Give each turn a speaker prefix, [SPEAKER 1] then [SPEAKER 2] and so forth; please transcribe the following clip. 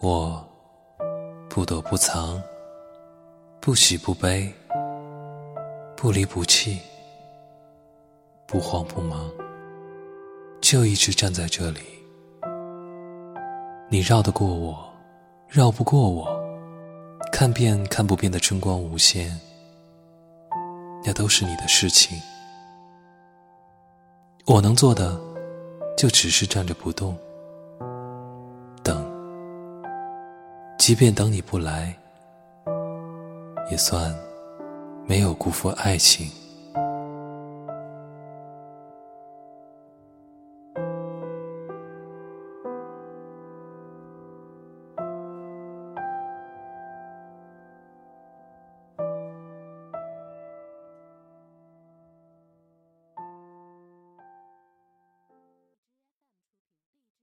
[SPEAKER 1] 我不躲不藏，不喜不悲，不离不弃，不慌不忙，就一直站在这里。你绕得过我，绕不过我，看遍看不遍的春光无限，那都是你的事情。我能做的，就只是站着不动，即便等你不来，也算没有辜负爱情。